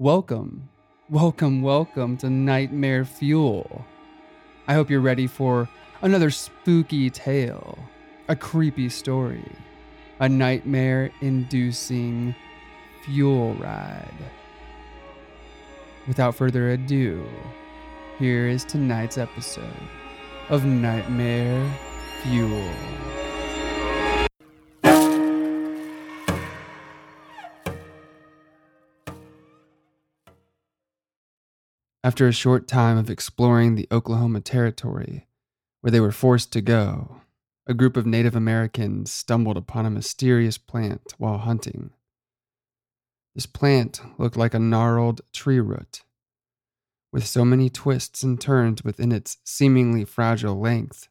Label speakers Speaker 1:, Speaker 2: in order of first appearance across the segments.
Speaker 1: Welcome, welcome, welcome to Nightmare Fuel. I hope you're ready for another spooky tale, a creepy story, a nightmare inducing fuel ride. Without further ado, here is tonight's episode of Nightmare Fuel. After a short time of exploring the Oklahoma Territory, where they were forced to go, a group of Native Americans stumbled upon a mysterious plant while hunting. This plant looked like a gnarled tree root, with so many twists and turns within its seemingly fragile length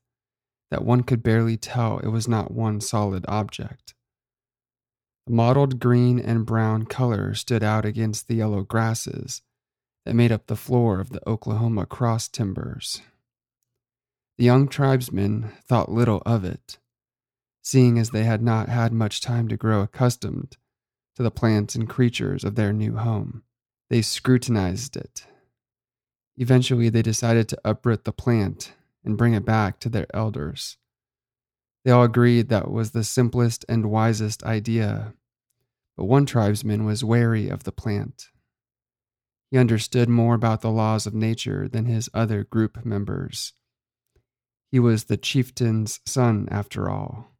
Speaker 1: that one could barely tell it was not one solid object. The mottled green and brown color stood out against the yellow grasses that made up the floor of the Oklahoma cross timbers. The young tribesmen thought little of it, seeing as they had not had much time to grow accustomed to the plants and creatures of their new home. They scrutinized it. Eventually, they decided to uproot the plant and bring it back to their elders. They all agreed that was the simplest and wisest idea, but one tribesman was wary of the plant. He understood more about the laws of nature than his other group members. He was the chieftain's son, after all.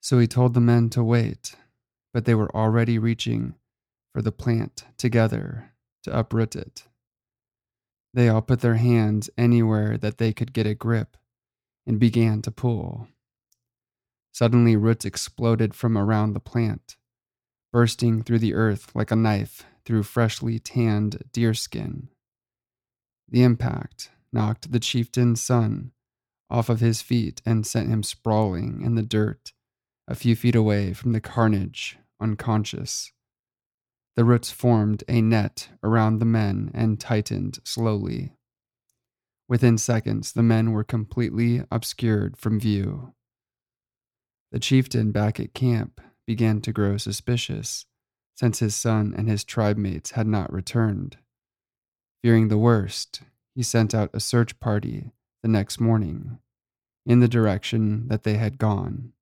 Speaker 1: So he told the men to wait, but they were already reaching for the plant together to uproot it. They all put their hands anywhere that they could get a grip and began to pull. Suddenly, roots exploded from around the plant, bursting through the earth like a knife through freshly tanned deerskin. The impact knocked the chieftain's son off of his feet and sent him sprawling in the dirt a few feet away from the carnage, unconscious. The roots formed a net around the men and tightened slowly. Within seconds, the men were completely obscured from view. The chieftain back at camp began to grow suspicious since his son and his tribe mates had not returned. Fearing the worst, he sent out a search party the next morning in the direction that they had gone.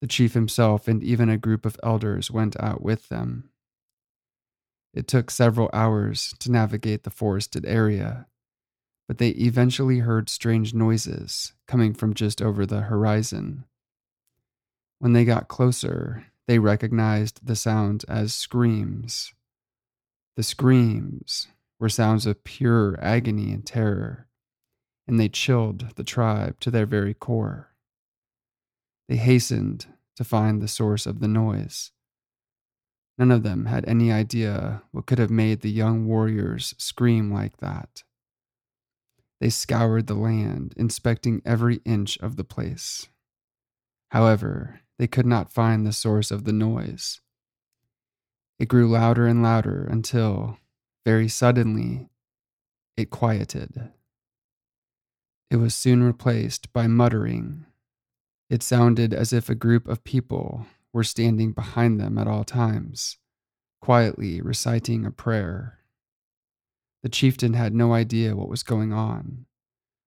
Speaker 1: The chief himself and even a group of elders went out with them. It took several hours to navigate the forested area, but they eventually heard strange noises coming from just over the horizon. When they got closer, they recognized the sounds as screams. The screams were sounds of pure agony and terror, and they chilled the tribe to their very core. They hastened to find the source of the noise. None of them had any idea what could have made the young warriors scream like that. They scoured the land, inspecting every inch of the place. However, they could not find the source of the noise. It grew louder and louder until, very suddenly, it quieted. It was soon replaced by muttering. It sounded as if a group of people were standing behind them at all times, quietly reciting a prayer. The chieftain had no idea what was going on,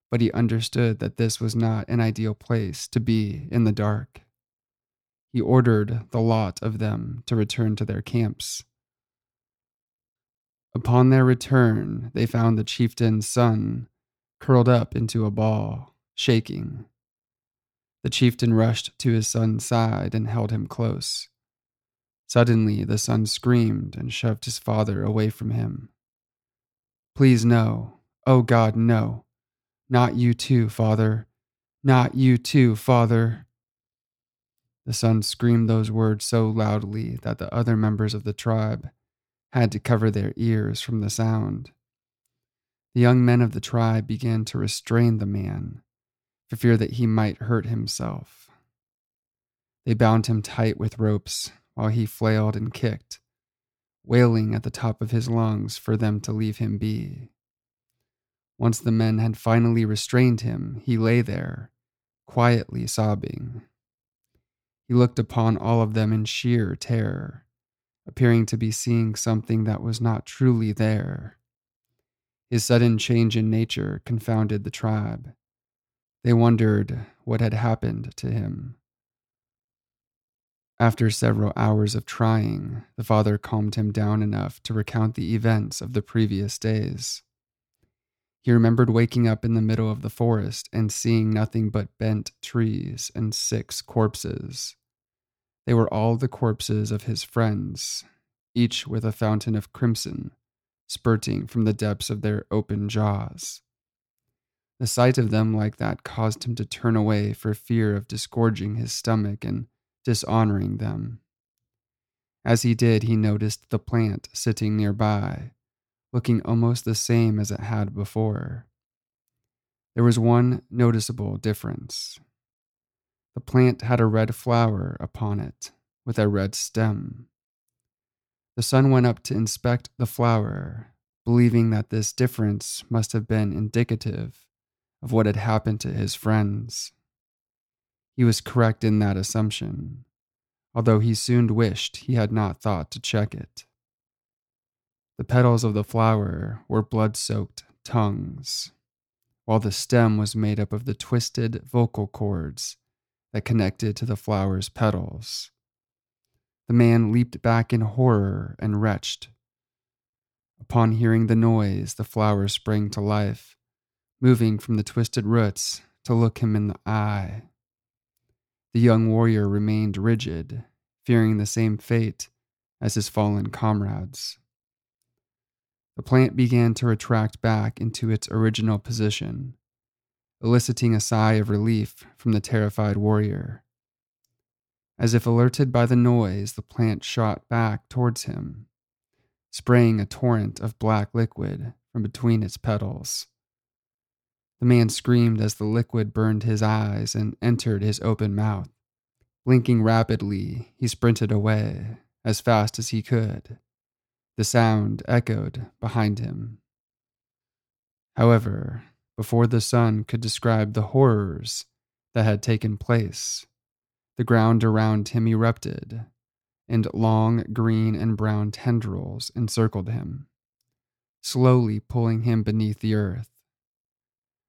Speaker 1: but he understood that this was not an ideal place to be in the dark he ordered the lot of them to return to their camps. Upon their return, they found the chieftain's son curled up into a ball, shaking. The chieftain rushed to his son's side and held him close. Suddenly, the son screamed and shoved his father away from him. Please, no. Oh God, no. Not you too, father. Not you too, father. The son screamed those words so loudly that the other members of the tribe had to cover their ears from the sound. The young men of the tribe began to restrain the man for fear that he might hurt himself. They bound him tight with ropes while he flailed and kicked, wailing at the top of his lungs for them to leave him be. Once the men had finally restrained him, he lay there, quietly sobbing. He looked upon all of them in sheer terror, appearing to be seeing something that was not truly there. His sudden change in nature confounded the tribe. They wondered what had happened to him. After several hours of trying, the father calmed him down enough to recount the events of the previous days. He remembered waking up in the middle of the forest and seeing nothing but bent trees and six corpses. They were all the corpses of his friends, each with a fountain of crimson spurting from the depths of their open jaws. The sight of them like that caused him to turn away for fear of disgorging his stomach and dishonoring them. As he did, he noticed the plant sitting nearby, looking almost the same as it had before. There was one noticeable difference. The plant had a red flower upon it, with a red stem. The son went up to inspect the flower, believing that this difference must have been indicative of what had happened to his friends. He was correct in that assumption, although he soon wished he had not thought to check it. The petals of the flower were blood soaked tongues, while the stem was made up of the twisted vocal cords that connected to the flower's petals. The man leaped back in horror and retched. Upon hearing the noise, the flower sprang to life, moving from the twisted roots to look him in the eye. The young warrior remained rigid, fearing the same fate as his fallen comrades. The plant began to retract back into its original position, eliciting a sigh of relief from the terrified warrior. As if alerted by the noise, the plant shot back towards him, spraying a torrent of black liquid from between its petals. The man screamed as the liquid burned his eyes and entered his open mouth. Blinking rapidly, he sprinted away as fast as he could the sound echoed behind him. However, before the son could describe the horrors that had taken place, the ground around him erupted, and long green and brown tendrils encircled him, slowly pulling him beneath the earth.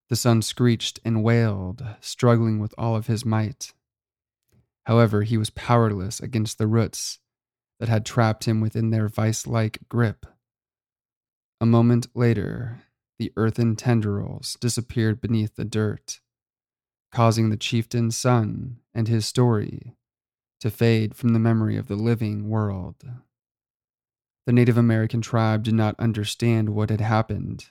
Speaker 1: The son screeched and wailed, struggling with all of his might. However, he was powerless against the roots that had trapped him within their vice like grip. A moment later, the earthen tendrils disappeared beneath the dirt, causing the chieftain's son and his story to fade from the memory of the living world. The Native American tribe did not understand what had happened,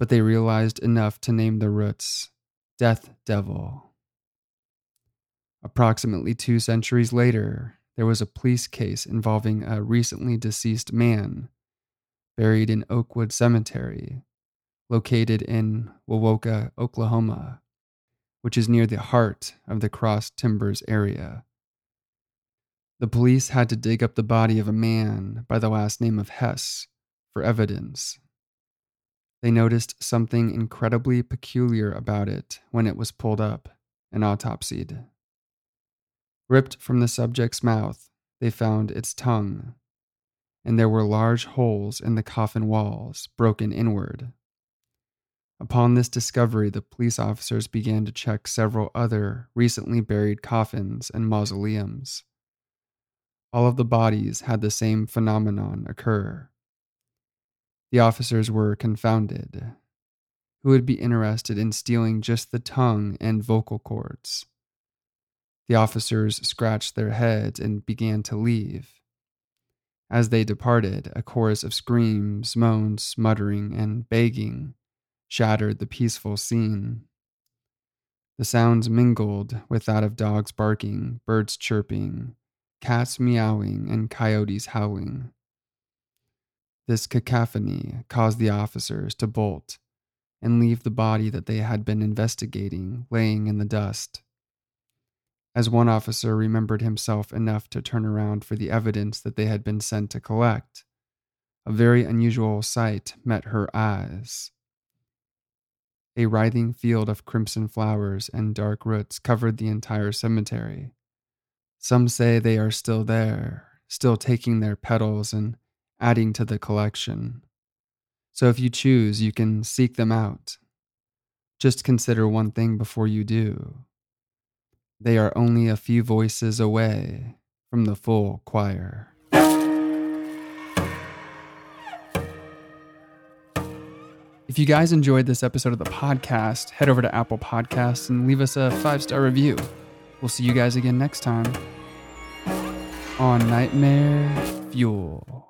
Speaker 1: but they realized enough to name the roots Death Devil. Approximately two centuries later, there was a police case involving a recently deceased man buried in Oakwood Cemetery, located in Wewoka, Oklahoma, which is near the heart of the Cross Timbers area. The police had to dig up the body of a man by the last name of Hess for evidence. They noticed something incredibly peculiar about it when it was pulled up and autopsied. Ripped from the subject's mouth, they found its tongue, and there were large holes in the coffin walls, broken inward. Upon this discovery, the police officers began to check several other recently buried coffins and mausoleums. All of the bodies had the same phenomenon occur. The officers were confounded. Who would be interested in stealing just the tongue and vocal cords? The officers scratched their heads and began to leave. As they departed, a chorus of screams, moans, muttering, and begging shattered the peaceful scene. The sounds mingled with that of dogs barking, birds chirping, cats meowing, and coyotes howling. This cacophony caused the officers to bolt and leave the body that they had been investigating laying in the dust as one officer remembered himself enough to turn around for the evidence that they had been sent to collect. A very unusual sight met her eyes. A writhing field of crimson flowers and dark roots covered the entire cemetery. Some say they are still there, still taking their petals and adding to the collection. So if you choose, you can seek them out. Just consider one thing before you do. They are only a few voices away from the full choir. If you guys enjoyed this episode of the podcast, head over to Apple Podcasts and leave us a five star review. We'll see you guys again next time on Nightmare Fuel.